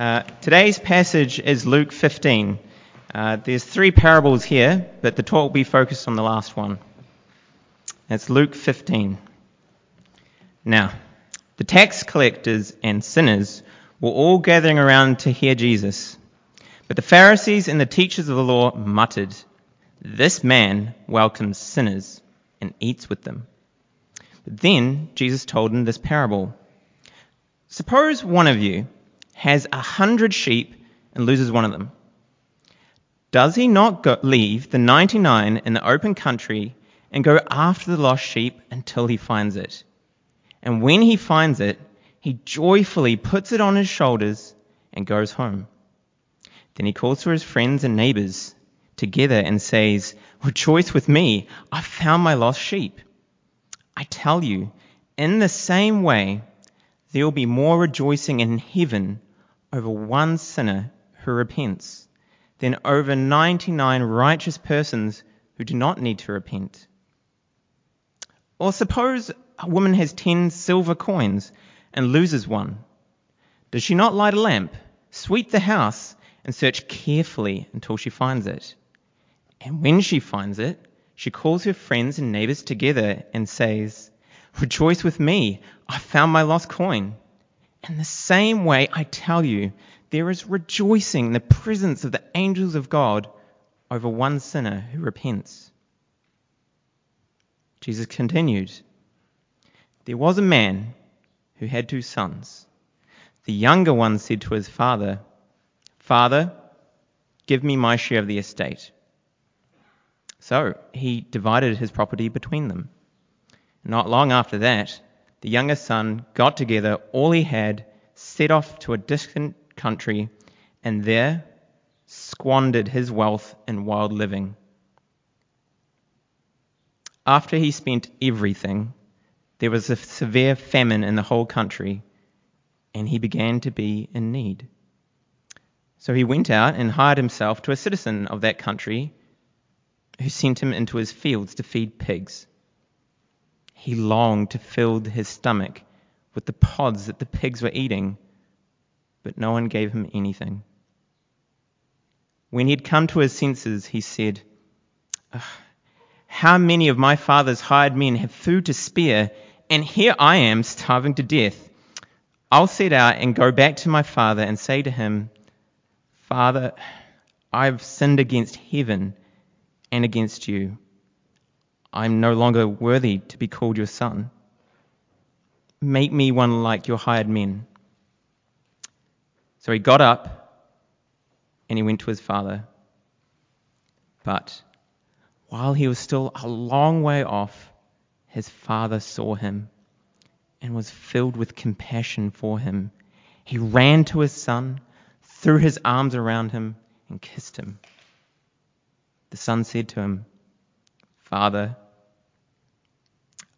Uh, today's passage is Luke 15. Uh, there's three parables here, but the talk will be focused on the last one. It's Luke 15. Now, the tax collectors and sinners were all gathering around to hear Jesus. But the Pharisees and the teachers of the law muttered, This man welcomes sinners and eats with them. But then Jesus told them this parable. Suppose one of you has a hundred sheep and loses one of them. Does he not go, leave the 99 in the open country and go after the lost sheep until he finds it? And when he finds it, he joyfully puts it on his shoulders and goes home. Then he calls for his friends and neighbors together and says, Rejoice with me, I found my lost sheep. I tell you, in the same way, there will be more rejoicing in heaven over one sinner who repents than over 99 righteous persons who do not need to repent. Or suppose a woman has 10 silver coins and loses one. Does she not light a lamp, sweep the house, and search carefully until she finds it? And when she finds it, she calls her friends and neighbors together and says, Rejoice with me, I found my lost coin. In the same way, I tell you, there is rejoicing in the presence of the angels of God over one sinner who repents. Jesus continued, There was a man who had two sons. The younger one said to his father, Father, give me my share of the estate. So he divided his property between them. Not long after that, the younger son got together all he had, set off to a distant country, and there squandered his wealth in wild living. After he spent everything, there was a severe famine in the whole country, and he began to be in need. So he went out and hired himself to a citizen of that country who sent him into his fields to feed pigs. He longed to fill his stomach with the pods that the pigs were eating, but no one gave him anything. When he had come to his senses, he said, How many of my father's hired men have food to spare, and here I am starving to death? I'll set out and go back to my father and say to him, Father, I've sinned against heaven and against you. I'm no longer worthy to be called your son. Make me one like your hired men. So he got up and he went to his father. But while he was still a long way off, his father saw him and was filled with compassion for him. He ran to his son, threw his arms around him, and kissed him. The son said to him, Father,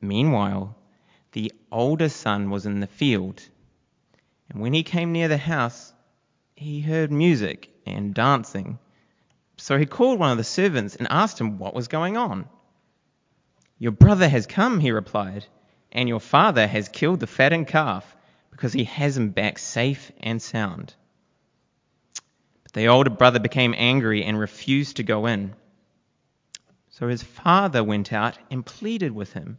Meanwhile, the older son was in the field. And when he came near the house, he heard music and dancing. So he called one of the servants and asked him what was going on. Your brother has come, he replied, and your father has killed the fattened calf because he has him back safe and sound. But the older brother became angry and refused to go in. So his father went out and pleaded with him.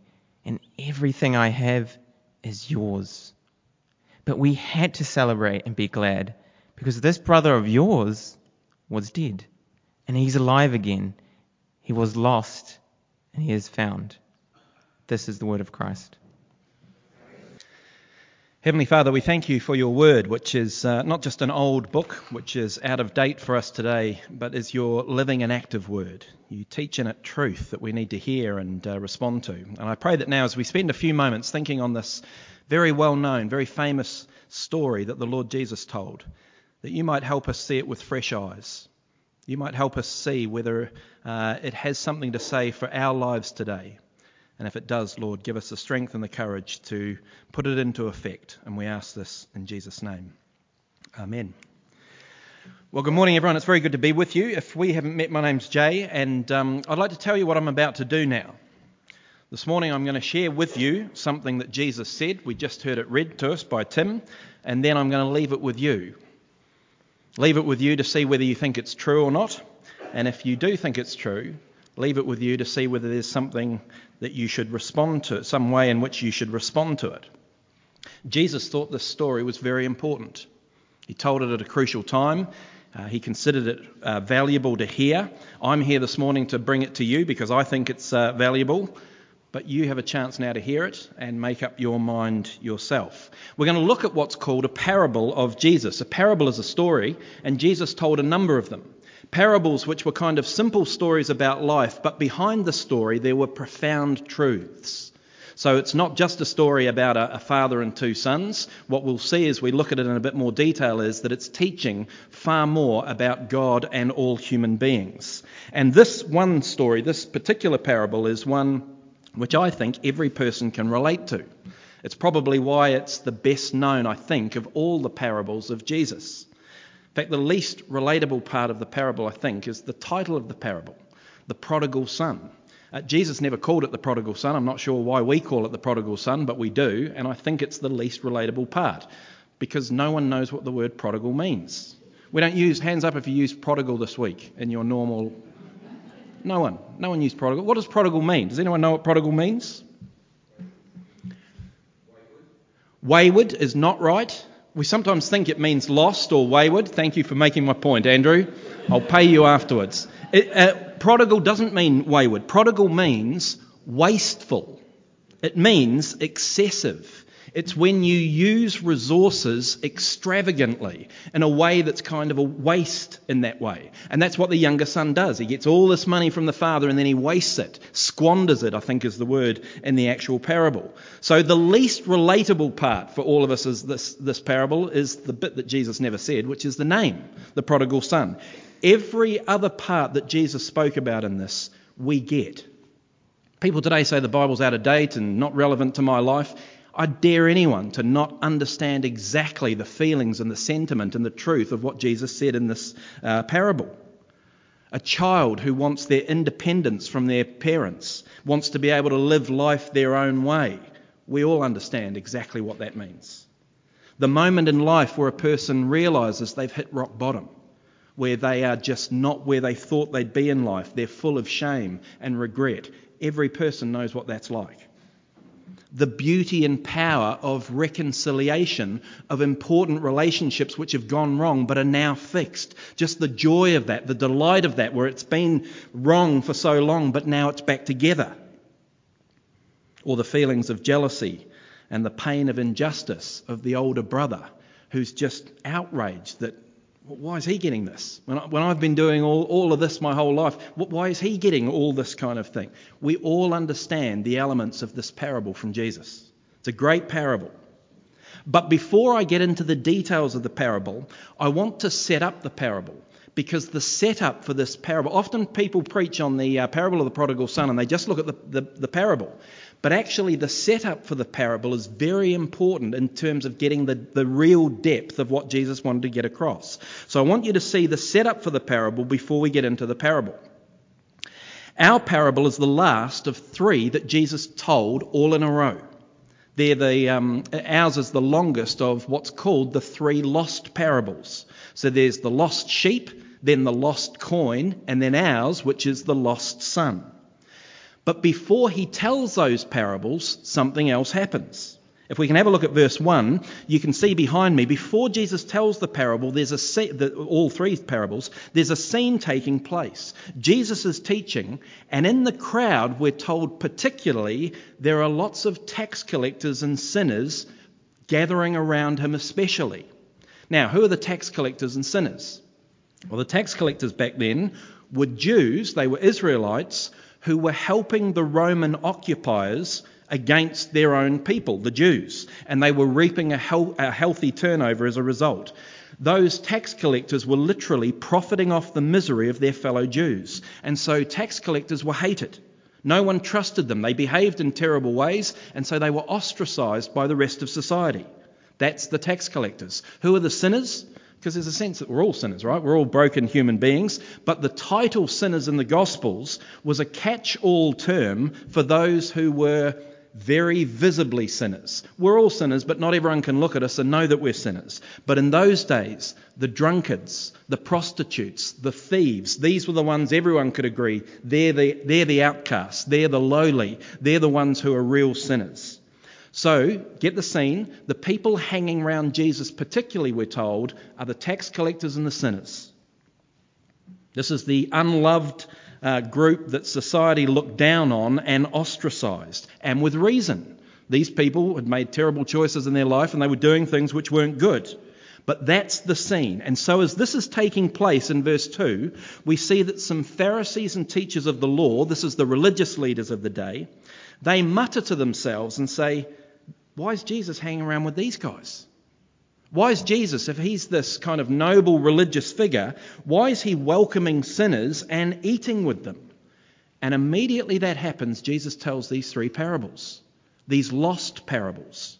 and everything I have is yours. But we had to celebrate and be glad because this brother of yours was dead, and he's alive again. He was lost, and he is found. This is the word of Christ. Heavenly Father, we thank you for your word, which is uh, not just an old book, which is out of date for us today, but is your living and active word. You teach in it truth that we need to hear and uh, respond to. And I pray that now, as we spend a few moments thinking on this very well known, very famous story that the Lord Jesus told, that you might help us see it with fresh eyes. You might help us see whether uh, it has something to say for our lives today and if it does, Lord, give us the strength and the courage to put it into effect. And we ask this in Jesus' name. Amen. Well, good morning, everyone. It's very good to be with you. If we haven't met, my name's Jay, and um, I'd like to tell you what I'm about to do now. This morning, I'm going to share with you something that Jesus said. We just heard it read to us by Tim, and then I'm going to leave it with you. Leave it with you to see whether you think it's true or not. And if you do think it's true, leave it with you to see whether there's something that you should respond to, some way in which you should respond to it. Jesus thought this story was very important. He told it at a crucial time. Uh, he considered it uh, valuable to hear. I'm here this morning to bring it to you because I think it's uh, valuable, but you have a chance now to hear it and make up your mind yourself. We're going to look at what's called a parable of Jesus. A parable is a story, and Jesus told a number of them parables which were kind of simple stories about life, but behind the story there were profound truths. So it's not just a story about a, a, father and two sons. What we'll see as we look at it in a bit more detail is that it's teaching far more about God and all human beings. And this one story, this particular parable, is one which I think every person can relate to. It's probably why it's the best known, I think, of all the parables of Jesus. In fact, the least relatable part of the parable, I think, is the title of the parable, the prodigal son. Uh, Jesus never called it the prodigal son. I'm not sure why we call it the prodigal son, but we do, and I think it's the least relatable part because no one knows what the word prodigal means. We don't use hands up if you use prodigal this week in your normal. No one. No one used prodigal. What does prodigal mean? Does anyone know what prodigal means? Wayward is not right. We sometimes think it means lost or wayward. Thank you for making my point, Andrew. I'll pay you afterwards. It, uh, prodigal doesn't mean wayward. Prodigal means wasteful. It means excessive. It's when you use resources extravagantly in a way that's kind of a waste in that way. And that's what the younger son does. He gets all this money from the father and then he wastes it, squanders it, I think is the word in the actual parable. So the least relatable part for all of us is this, this parable is the bit that Jesus never said, which is the name, the prodigal son. Every other part that Jesus spoke about in this, we get. People today say the Bible's out of date and not relevant to my life. I dare anyone to not understand exactly the feelings and the sentiment and the truth of what Jesus said in this uh, parable. A child who wants their independence from their parents, wants to be able to live life their own way. We all understand exactly what that means. The moment in life where a person realizes they've hit rock bottom, where they are just not where they thought they'd be in life, they're full of shame and regret. Every person knows what that's like the beauty and power of reconciliation of important relationships which have gone wrong but are now fixed. Just the joy of that, the delight of that, where it's been wrong for so long but now it's back together. Or the feelings of jealousy and the pain of injustice of the older brother who's just outraged that why is he getting this? When, I, have been doing all, all of this my whole life, why is he getting all this kind of thing? We all understand the elements of this parable from Jesus. It's a great parable. But before I get into the details of the parable, I want to set up the parable because the setup for this parable, often people preach on the uh, parable of the prodigal son and they just look at the, the, the parable. But actually, the setup for the parable is very important in terms of getting the, the real depth of what Jesus wanted to get across. So I want you to see the setup for the parable before we get into the parable. Our parable is the last of three that Jesus told all in a row. They're the, um, ours is the longest of what's called the three lost parables. So there's the lost sheep, then the lost coin, and then ours, which is the lost son. But before he tells those parables, something else happens. If we can have a look at verse 1, you can see behind me, before Jesus tells the parable, there's a scene, the, all three parables, there's a scene taking place. Jesus is teaching, and in the crowd, we're told particularly, there are lots of tax collectors and sinners gathering around him, especially. Now, who are the tax collectors and sinners? Well, the tax collectors back then were Jews, they were Israelites, who were helping the Roman occupiers against their own people, the Jews, and they were reaping a, hel- a healthy turnover as a result. Those tax collectors were literally profiting off the misery of their fellow Jews, and so tax collectors were hated. No one trusted them. They behaved in terrible ways, and so they were ostracized by the rest of society. That's the tax collectors. Who are the sinners? Because there's a sense that we're all sinners, right? We're all broken human beings. But the title sinners in the Gospels was a catch all term for those who were very visibly sinners. We're all sinners, but not everyone can look at us and know that we're sinners. But in those days, the drunkards, the prostitutes, the thieves, these were the ones everyone could agree they're the, they're the outcasts, they're the lowly, they're the ones who are real sinners. So, get the scene. The people hanging around Jesus, particularly, we're told, are the tax collectors and the sinners. This is the unloved uh, group that society looked down on and ostracized, and with reason. These people had made terrible choices in their life and they were doing things which weren't good. But that's the scene. And so, as this is taking place in verse 2, we see that some Pharisees and teachers of the law, this is the religious leaders of the day, they mutter to themselves and say, Why is Jesus hanging around with these guys? Why is Jesus, if he's this kind of noble religious figure, why is he welcoming sinners and eating with them? And immediately that happens, Jesus tells these three parables, these lost parables.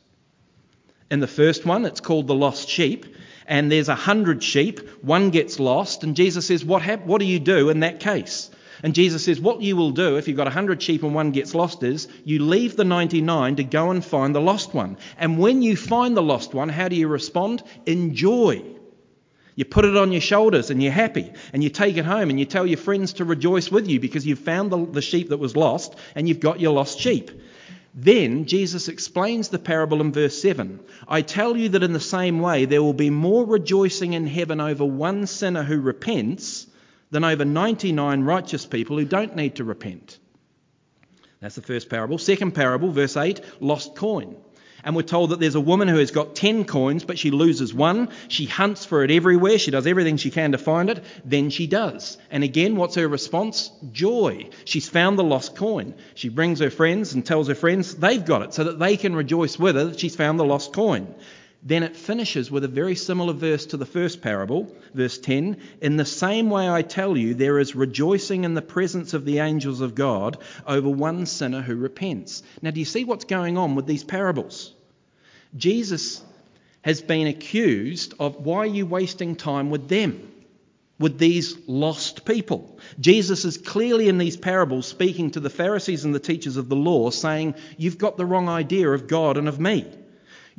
In the first one, it's called the lost sheep, and there's a hundred sheep, one gets lost, and Jesus says, What, hap- what do you do in that case? And Jesus says, What you will do if you've got 100 sheep and one gets lost is you leave the 99 to go and find the lost one. And when you find the lost one, how do you respond? Enjoy. You put it on your shoulders and you're happy. And you take it home and you tell your friends to rejoice with you because you've found the, the sheep that was lost and you've got your lost sheep. Then Jesus explains the parable in verse 7. I tell you that in the same way there will be more rejoicing in heaven over one sinner who repents than over 99 righteous people who don't need to repent. That's the first parable. Second parable, verse 8, lost coin. And we're told that there's a woman who has got 10 coins, but she loses one. She hunts for it everywhere. She does everything she can to find it. Then she does. And again, what's her response? Joy. She's found the lost coin. She brings her friends and tells her friends they've got it so that they can rejoice with her that she's found the lost coin. Then it finishes with a very similar verse to the first parable, verse 10. In the same way I tell you, there is rejoicing in the presence of the angels of God over one sinner who repents. Now, do you see what's going on with these parables? Jesus has been accused of why are you wasting time with them? With these lost people. Jesus is clearly in these parables speaking to the Pharisees and the teachers of the law, saying, You've got the wrong idea of God and of me.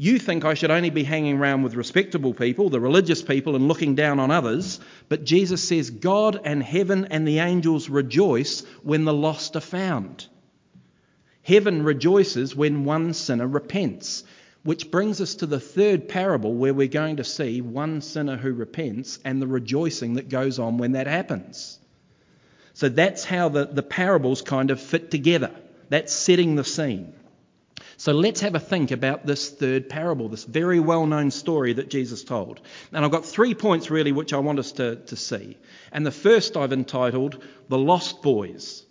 You think I should only be hanging around with respectable people, the religious people, and looking down on others. But Jesus says, God and heaven and the angels rejoice when the lost are found. Heaven rejoices when one sinner repents. Which brings us to the third parable where we're going to see one sinner who repents and the rejoicing that goes on when that happens. So that's how the, the parables kind of fit together. That's setting the scene. So let's have a think about this third parable, this very well known story that Jesus told. And I've got three points really which I want us to, to see. And the first I've entitled The Lost Boys.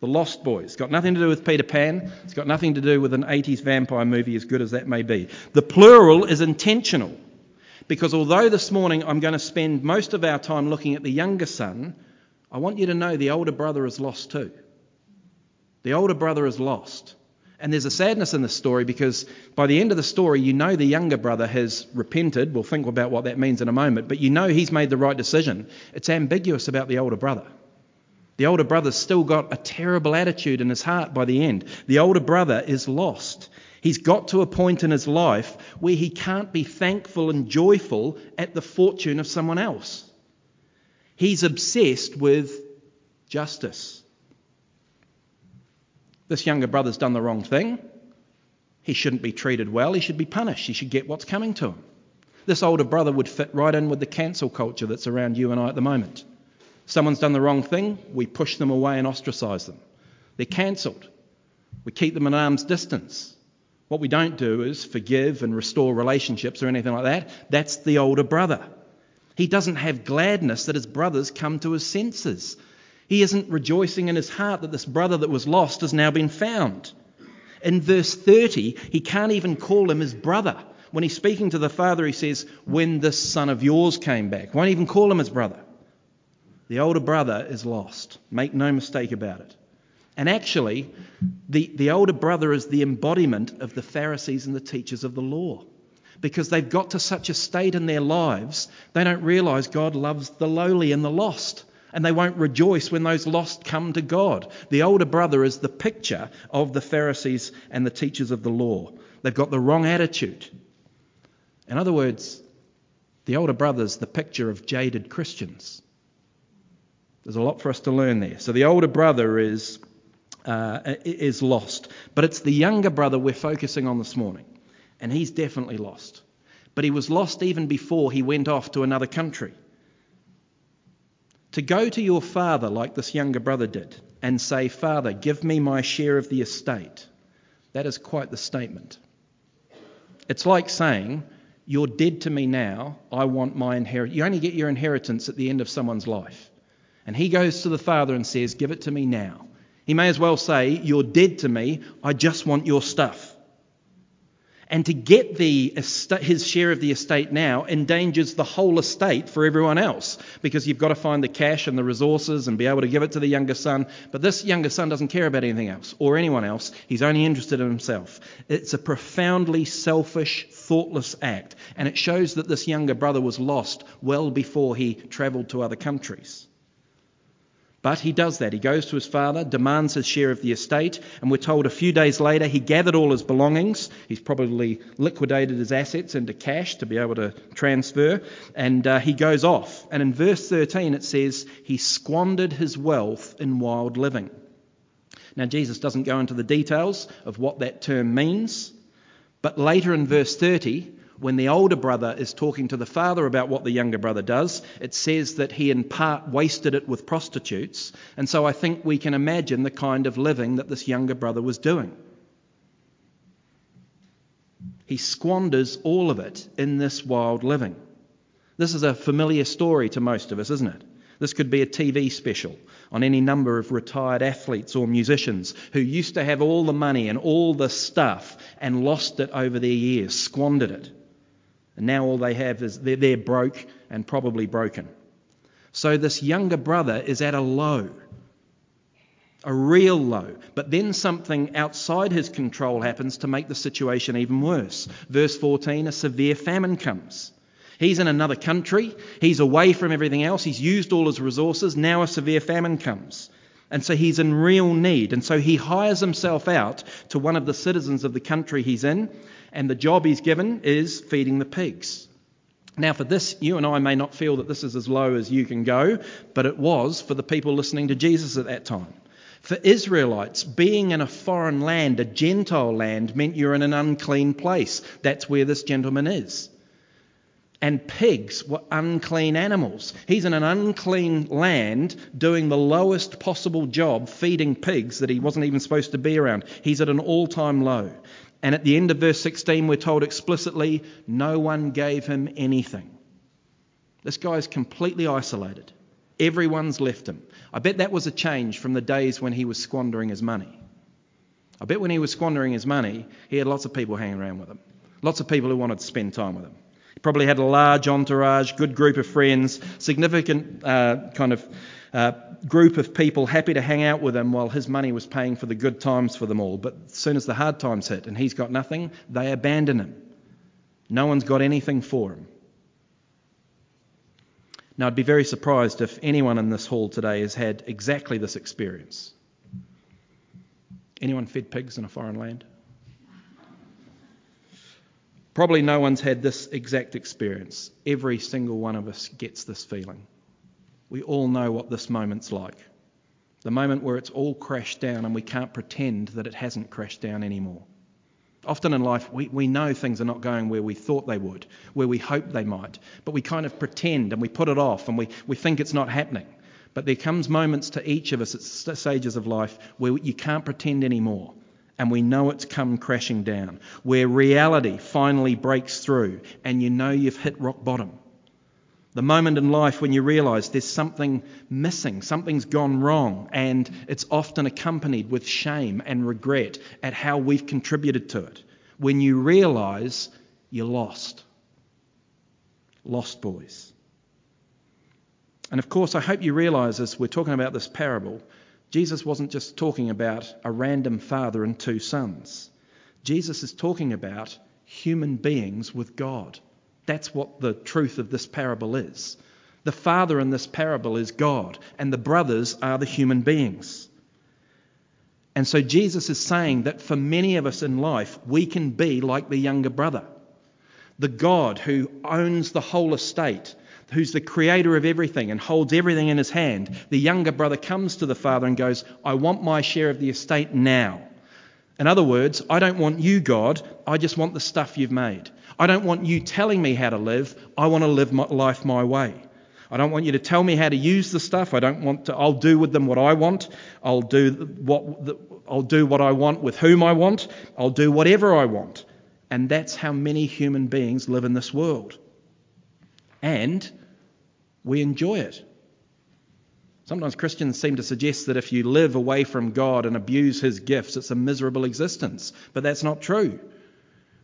The Lost Boys. It's got nothing to do with Peter Pan. It's got nothing to do with an 80s vampire movie, as good as that may be. The plural is intentional. Because although this morning I'm going to spend most of our time looking at the younger son, I want you to know the older brother is lost too. The older brother is lost. And there's a sadness in the story because by the end of the story, you know the younger brother has repented. We'll think about what that means in a moment, but you know he's made the right decision. It's ambiguous about the older brother. The older brother's still got a terrible attitude in his heart by the end. The older brother is lost. He's got to a point in his life where he can't be thankful and joyful at the fortune of someone else. He's obsessed with justice. This younger brother's done the wrong thing. He shouldn't be treated well, he should be punished, he should get what's coming to him. This older brother would fit right in with the cancel culture that's around you and I at the moment. Someone's done the wrong thing, we push them away and ostracise them. They're cancelled. We keep them at arm's distance. What we don't do is forgive and restore relationships or anything like that. That's the older brother. He doesn't have gladness that his brother's come to his senses. He isn't rejoicing in his heart that this brother that was lost has now been found. In verse 30, he can't even call him his brother. When he's speaking to the father, he says, When this son of yours came back. Won't even call him his brother. The older brother is lost. Make no mistake about it. And actually, the, the older brother is the embodiment of the Pharisees and the teachers of the law. Because they've got to such a state in their lives, they don't realize God loves the lowly and the lost and they won't rejoice when those lost come to God. The older brother is the picture of the Pharisees and the teachers of the law. They've got the wrong attitude. In other words, the older brother's the picture of jaded Christians. There's a lot for us to learn there. So the older brother is, uh, is lost, but it's the younger brother we're focusing on this morning, and he's definitely lost. But he was lost even before he went off to another country. To go to your father like this younger brother did and say, Father, give me my share of the estate, that is quite the statement. It's like saying, You're dead to me now, I want my inheritance. You only get your inheritance at the end of someone's life. And he goes to the father and says, Give it to me now. He may as well say, You're dead to me, I just want your stuff. And to get the his share of the estate now endangers the whole estate for everyone else because you've got to find the cash and the resources and be able to give it to the younger son. But this younger son doesn't care about anything else or anyone else. He's only interested in himself. It's a profoundly selfish, thoughtless act. And it shows that this younger brother was lost well before he travelled to other countries. But he does that. He goes to his father, demands his share of the estate, and we're told a few days later he gathered all his belongings. He's probably liquidated his assets into cash to be able to transfer, and uh, he goes off. And in verse 13 it says, he squandered his wealth in wild living. Now, Jesus doesn't go into the details of what that term means, but later in verse 30, when the older brother is talking to the father about what the younger brother does, it says that he in part wasted it with prostitutes. And so I think we can imagine the kind of living that this younger brother was doing. He squanders all of it in this wild living. This is a familiar story to most of us, isn't it? This could be a TV special on any number of retired athletes or musicians who used to have all the money and all the stuff and lost it over their years, squandered it. And now all they have is they're, they're broke and probably broken. So this younger brother is at a low, a real low. But then something outside his control happens to make the situation even worse. Verse 14 a severe famine comes. He's in another country. He's away from everything else. He's used all his resources. Now a severe famine comes. And so he's in real need. And so he hires himself out to one of the citizens of the country he's in and the job he's given is feeding the pigs. Now, for this, you and I may not feel that this is as low as you can go, but it was for the people listening to Jesus at that time. For Israelites, being in a foreign land, a Gentile land, meant you're in an unclean place. That's where this gentleman is. And pigs were unclean animals. He's in an unclean land doing the lowest possible job feeding pigs that he wasn't even supposed to be around. He's at an all time low. And at the end of verse 16, we're told explicitly, no one gave him anything. This guy's completely isolated. Everyone's left him. I bet that was a change from the days when he was squandering his money. I bet when he was squandering his money, he had lots of people hanging around with him, lots of people who wanted to spend time with him. Probably had a large entourage, good group of friends, significant uh, kind of uh, group of people happy to hang out with him while his money was paying for the good times for them all. But as soon as the hard times hit and he's got nothing, they abandon him. No one's got anything for him. Now, I'd be very surprised if anyone in this hall today has had exactly this experience. Anyone fed pigs in a foreign land? Probably no one's had this exact experience. Every single one of us gets this feeling. We all know what this moment's like. The moment where it's all crashed down and we can't pretend that it hasn't crashed down anymore. Often in life, we, we know things are not going where we thought they would, where we hoped they might, but we kind of pretend and we put it off and we, we think it's not happening. But there comes moments to each of us at stages of life where you can't pretend anymore and we know it's come crashing down, where reality finally breaks through and you know you've hit rock bottom. The moment in life when you realize there's something missing, something's gone wrong, and it's often accompanied with shame and regret at how we've contributed to it. When you realize you're lost. Lost boys. And of course, I hope you realize as we're talking about this parable, Jesus wasn't just talking about a random father and two sons. Jesus is talking about human beings with God. That's what the truth of this parable is. The father in this parable is God, and the brothers are the human beings. And so Jesus is saying that for many of us in life, we can be like the younger brother. The God who owns the whole estate, who's the creator of everything and holds everything in his hand. The younger brother comes to the father and goes, I want my share of the estate now. In other words, I don't want you, God, I just want the stuff you've made. I don't want you telling me how to live. I want to live my life my way. I don't want you to tell me how to use the stuff. I don't want to. I'll do with them what I want. I'll do what I'll do what I want with whom I want. I'll do whatever I want. And that's how many human beings live in this world. And we enjoy it. Sometimes Christians seem to suggest that if you live away from God and abuse his gifts, it's a miserable existence. But that's not true.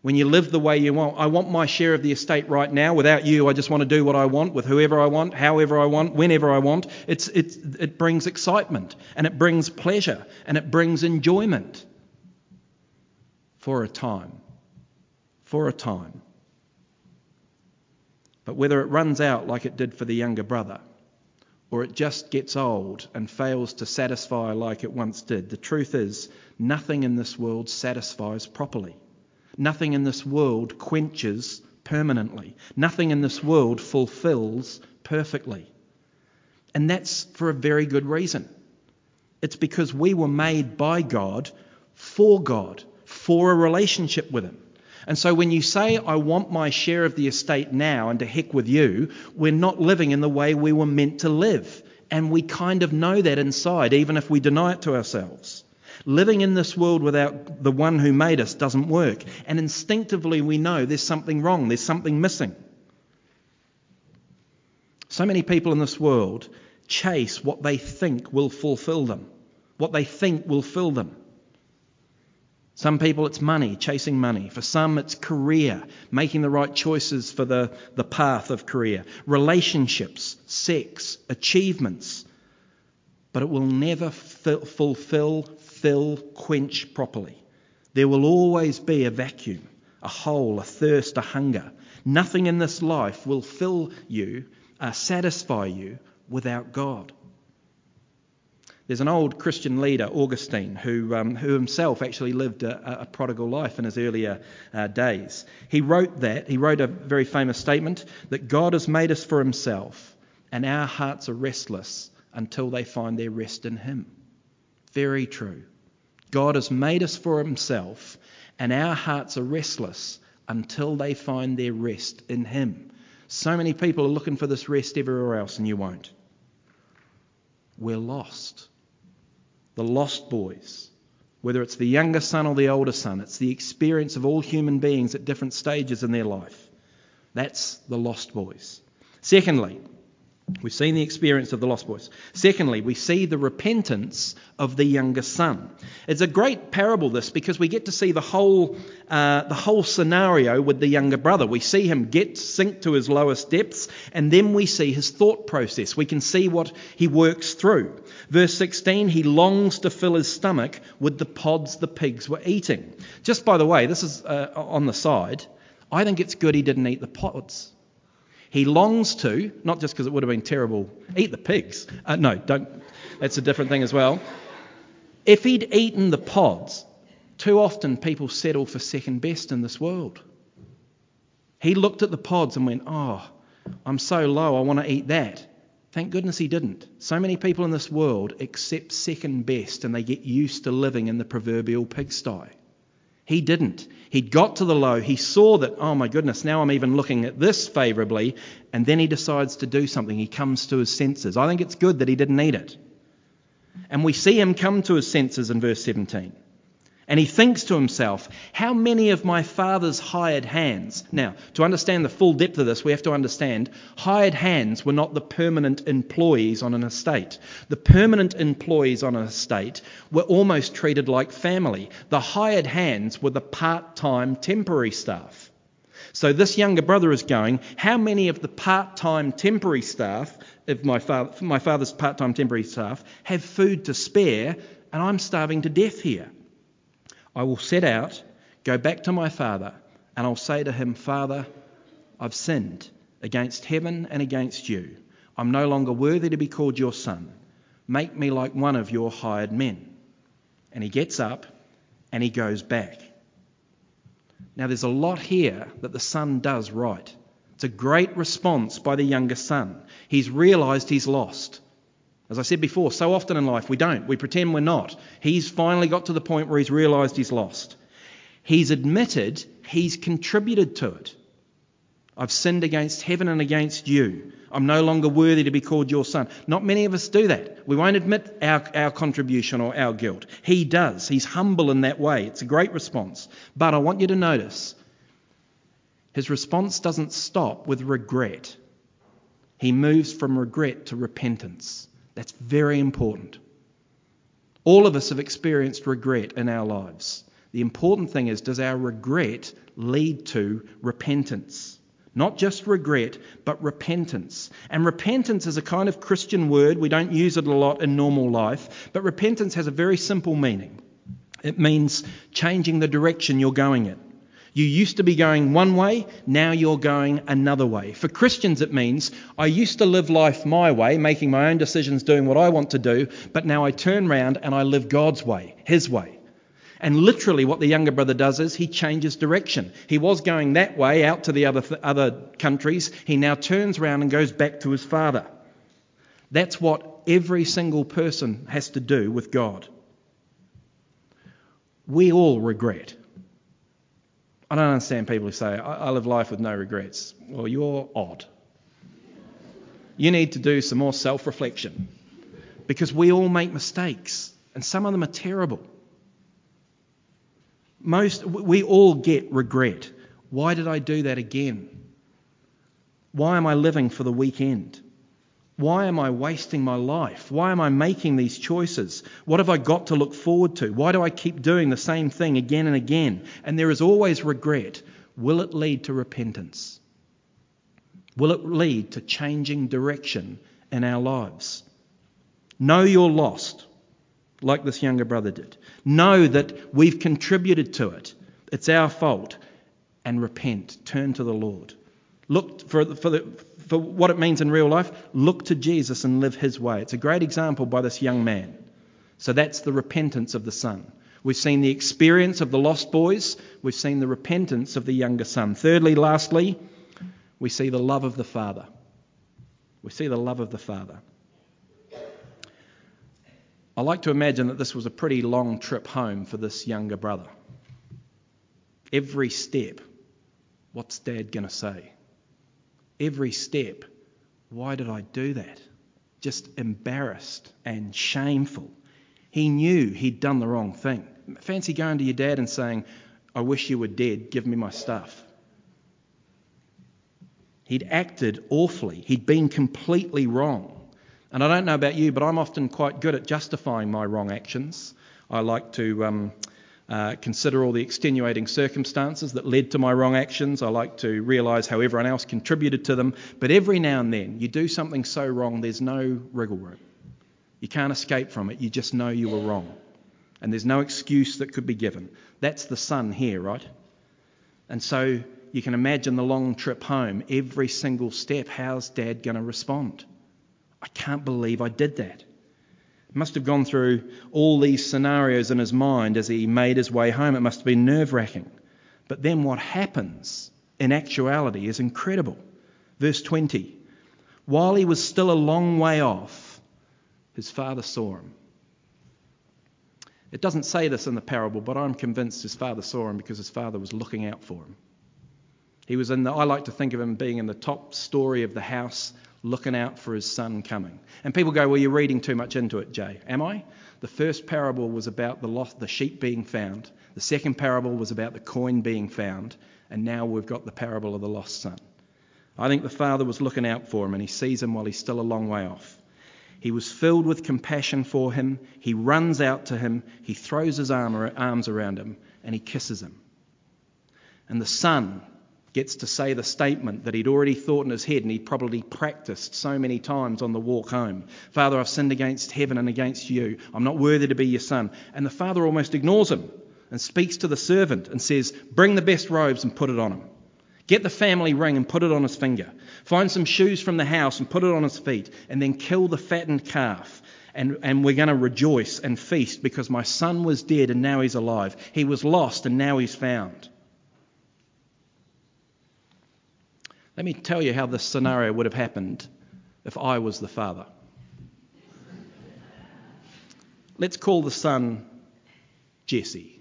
When you live the way you want, I want my share of the estate right now. Without you, I just want to do what I want with whoever I want, however I want, whenever I want. It's, it's, it brings excitement and it brings pleasure and it brings enjoyment for a time. For a time. But whether it runs out like it did for the younger brother, or it just gets old and fails to satisfy like it once did, the truth is, nothing in this world satisfies properly. Nothing in this world quenches permanently. Nothing in this world fulfills perfectly. And that's for a very good reason. It's because we were made by God for God, for a relationship with Him. And so when you say, I want my share of the estate now and to heck with you, we're not living in the way we were meant to live. And we kind of know that inside, even if we deny it to ourselves. Living in this world without the one who made us doesn't work. And instinctively we know there's something wrong, there's something missing. So many people in this world chase what they think will fulfill them, what they think will fill them. Some people it's money, chasing money. For some it's career, making the right choices for the, the path of career. Relationships, sex, achievements. But it will never fulfill fill, quench properly. There will always be a vacuum, a hole, a thirst, a hunger. Nothing in this life will fill you, uh, satisfy you without God. There's an old Christian leader, Augustine, who, um, who himself actually lived a, a prodigal life in his earlier uh, days. He wrote that, he wrote a very famous statement that God has made us for himself, and our hearts are restless until they find their rest in him. Very true. God has made us for himself, and our hearts are restless until they find their rest in him. So many people are looking for this rest everywhere else, and you won't. We're lost. The lost boys. Whether it's the younger son or the older son, it's the experience of all human beings at different stages in their life. That's the lost boys. Secondly, We've seen the experience of the lost boys. Secondly, we see the repentance of the younger son. It's a great parable, this, because we get to see the whole, uh, the whole scenario with the younger brother. We see him get sink to his lowest depths, and then we see his thought process. We can see what he works through. Verse 16, he longs to fill his stomach with the pods the pigs were eating. Just by the way, this is uh, on the side. I think it's good he didn't eat the pods. He longs to, not just because it would have been terrible, eat the pigs. Uh, no, don't. That's a different thing as well. If he'd eaten the pods, too often people settle for second best in this world. He looked at the pods and went, Oh, I'm so low, I want to eat that. Thank goodness he didn't. So many people in this world accept second best and they get used to living in the proverbial pigsty. He didn't. He'd got to the low. He saw that, oh my goodness, now I'm even looking at this favourably. And then he decides to do something. He comes to his senses. I think it's good that he didn't eat it. And we see him come to his senses in verse 17. And he thinks to himself, How many of my father's hired hands? Now, to understand the full depth of this, we have to understand hired hands were not the permanent employees on an estate. The permanent employees on an estate were almost treated like family. The hired hands were the part time temporary staff. So this younger brother is going, How many of the part time temporary staff, of my, father, my father's part time temporary staff, have food to spare, and I'm starving to death here? I will set out, go back to my father, and I'll say to him, Father, I've sinned against heaven and against you. I'm no longer worthy to be called your son. Make me like one of your hired men. And he gets up and he goes back. Now, there's a lot here that the son does right. It's a great response by the younger son. He's realised he's lost. As I said before, so often in life we don't. We pretend we're not. He's finally got to the point where he's realised he's lost. He's admitted he's contributed to it. I've sinned against heaven and against you. I'm no longer worthy to be called your son. Not many of us do that. We won't admit our, our contribution or our guilt. He does. He's humble in that way. It's a great response. But I want you to notice his response doesn't stop with regret. He moves from regret to repentance. That's very important. All of us have experienced regret in our lives. The important thing is, does our regret lead to repentance? Not just regret, but repentance. And repentance is a kind of Christian word. We don't use it a lot in normal life, but repentance has a very simple meaning. It means changing the direction you're going in. You used to be going one way, now you're going another way. For Christians, it means I used to live life my way, making my own decisions, doing what I want to do, but now I turn round and I live God's way, His way. And literally, what the younger brother does is he changes direction. He was going that way out to the other, other countries. He now turns around and goes back to his father. That's what every single person has to do with God. We all regret. I don't understand people who say, I, I live life with no regrets. Well, you're odd. You need to do some more self reflection because we all make mistakes, and some of them are terrible. Most, we all get regret. Why did I do that again? Why am I living for the weekend? Why am I wasting my life? Why am I making these choices? What have I got to look forward to? Why do I keep doing the same thing again and again? And there is always regret. Will it lead to repentance? Will it lead to changing direction in our lives? Know you're lost, like this younger brother did. Know that we've contributed to it. It's our fault. And repent. Turn to the Lord. Look for, for, the, for what it means in real life. Look to Jesus and live his way. It's a great example by this young man. So that's the repentance of the son. We've seen the experience of the lost boys. We've seen the repentance of the younger son. Thirdly, lastly, we see the love of the father. We see the love of the father. I like to imagine that this was a pretty long trip home for this younger brother. Every step, what's dad going to say? Every step, why did I do that? Just embarrassed and shameful. He knew he'd done the wrong thing. Fancy going to your dad and saying, I wish you were dead, give me my stuff. He'd acted awfully, he'd been completely wrong. And I don't know about you, but I'm often quite good at justifying my wrong actions. I like to um, uh, consider all the extenuating circumstances that led to my wrong actions. I like to realise how everyone else contributed to them. But every now and then, you do something so wrong, there's no wriggle room. You can't escape from it. You just know you were wrong. And there's no excuse that could be given. That's the son here, right? And so you can imagine the long trip home, every single step. How's dad going to respond? I can't believe I did that. Must have gone through all these scenarios in his mind as he made his way home. It must have been nerve wracking. But then what happens in actuality is incredible. Verse 20 While he was still a long way off, his father saw him. It doesn't say this in the parable, but I'm convinced his father saw him because his father was looking out for him. He was in the, I like to think of him being in the top story of the house, looking out for his son coming. And people go, Well, you're reading too much into it, Jay. Am I? The first parable was about the, lost, the sheep being found, the second parable was about the coin being found, and now we've got the parable of the lost son. I think the father was looking out for him, and he sees him while he's still a long way off. He was filled with compassion for him. He runs out to him. He throws his arms around him and he kisses him. And the son gets to say the statement that he'd already thought in his head and he'd probably practiced so many times on the walk home Father, I've sinned against heaven and against you. I'm not worthy to be your son. And the father almost ignores him and speaks to the servant and says, Bring the best robes and put it on him. Get the family ring and put it on his finger. Find some shoes from the house and put it on his feet. And then kill the fattened calf. And, and we're going to rejoice and feast because my son was dead and now he's alive. He was lost and now he's found. Let me tell you how this scenario would have happened if I was the father. Let's call the son Jesse.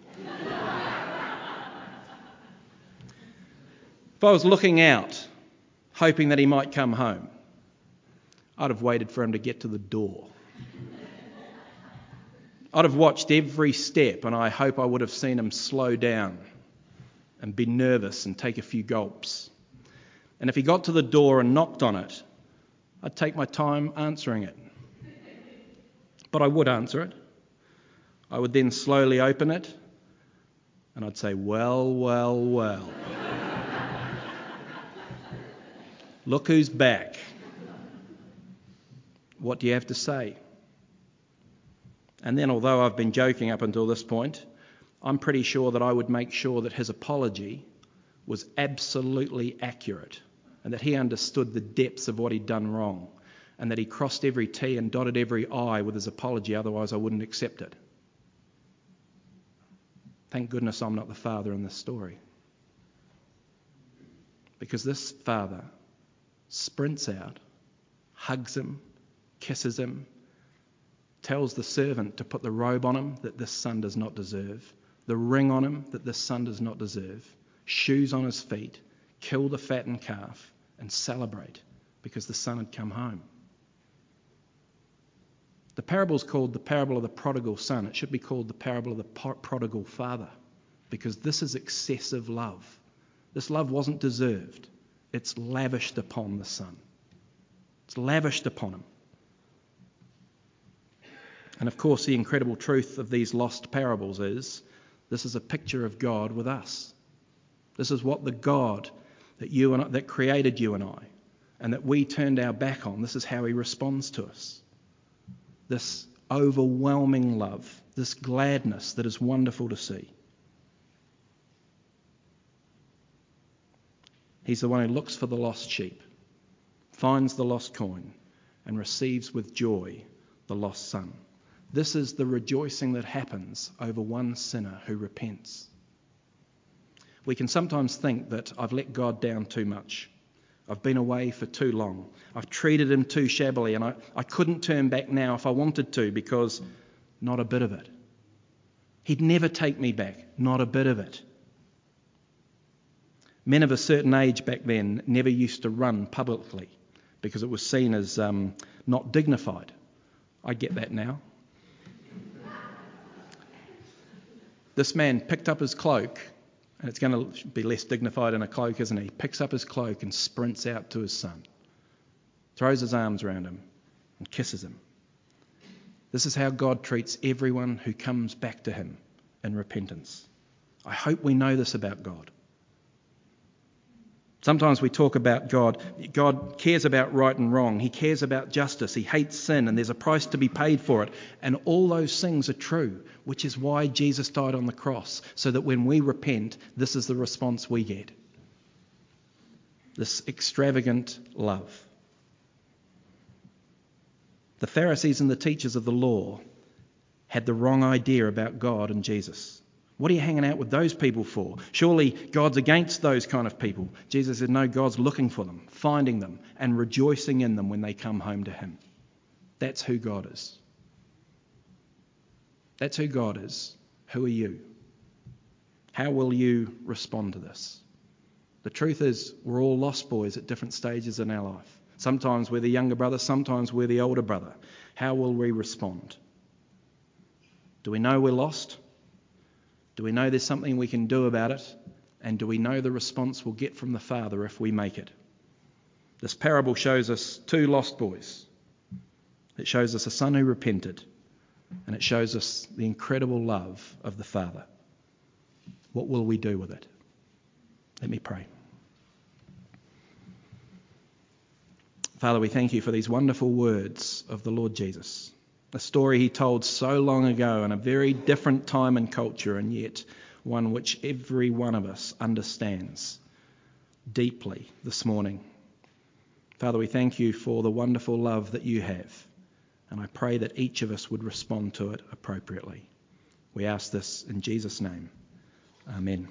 If I was looking out, hoping that he might come home, I'd have waited for him to get to the door. I'd have watched every step, and I hope I would have seen him slow down and be nervous and take a few gulps. And if he got to the door and knocked on it, I'd take my time answering it. But I would answer it. I would then slowly open it, and I'd say, Well, well, well. Look who's back. What do you have to say? And then, although I've been joking up until this point, I'm pretty sure that I would make sure that his apology was absolutely accurate and that he understood the depths of what he'd done wrong and that he crossed every T and dotted every I with his apology, otherwise, I wouldn't accept it. Thank goodness I'm not the father in this story. Because this father sprints out, hugs him, kisses him, tells the servant to put the robe on him that this son does not deserve, the ring on him that this son does not deserve, shoes on his feet, kill the fattened calf, and celebrate because the son had come home. The parable is called the parable of the prodigal son. It should be called the parable of the prodigal father because this is excessive love. This love wasn't deserved it's lavished upon the Son. It's lavished upon him. And of course, the incredible truth of these lost parables is this is a picture of God with us. This is what the God that you and I, that created you and I, and that we turned our back on. This is how He responds to us. This overwhelming love, this gladness that is wonderful to see. He's the one who looks for the lost sheep, finds the lost coin, and receives with joy the lost son. This is the rejoicing that happens over one sinner who repents. We can sometimes think that I've let God down too much. I've been away for too long. I've treated him too shabbily, and I, I couldn't turn back now if I wanted to because not a bit of it. He'd never take me back, not a bit of it. Men of a certain age back then never used to run publicly because it was seen as um, not dignified. I get that now. This man picked up his cloak, and it's going to be less dignified in a cloak, isn't he? Picks up his cloak and sprints out to his son, throws his arms around him, and kisses him. This is how God treats everyone who comes back to him in repentance. I hope we know this about God. Sometimes we talk about God. God cares about right and wrong. He cares about justice. He hates sin, and there's a price to be paid for it. And all those things are true, which is why Jesus died on the cross, so that when we repent, this is the response we get this extravagant love. The Pharisees and the teachers of the law had the wrong idea about God and Jesus. What are you hanging out with those people for? Surely God's against those kind of people. Jesus said, No, God's looking for them, finding them, and rejoicing in them when they come home to Him. That's who God is. That's who God is. Who are you? How will you respond to this? The truth is, we're all lost boys at different stages in our life. Sometimes we're the younger brother, sometimes we're the older brother. How will we respond? Do we know we're lost? Do we know there's something we can do about it? And do we know the response we'll get from the Father if we make it? This parable shows us two lost boys. It shows us a son who repented, and it shows us the incredible love of the Father. What will we do with it? Let me pray. Father, we thank you for these wonderful words of the Lord Jesus. A story he told so long ago in a very different time and culture, and yet one which every one of us understands deeply this morning. Father, we thank you for the wonderful love that you have, and I pray that each of us would respond to it appropriately. We ask this in Jesus' name. Amen.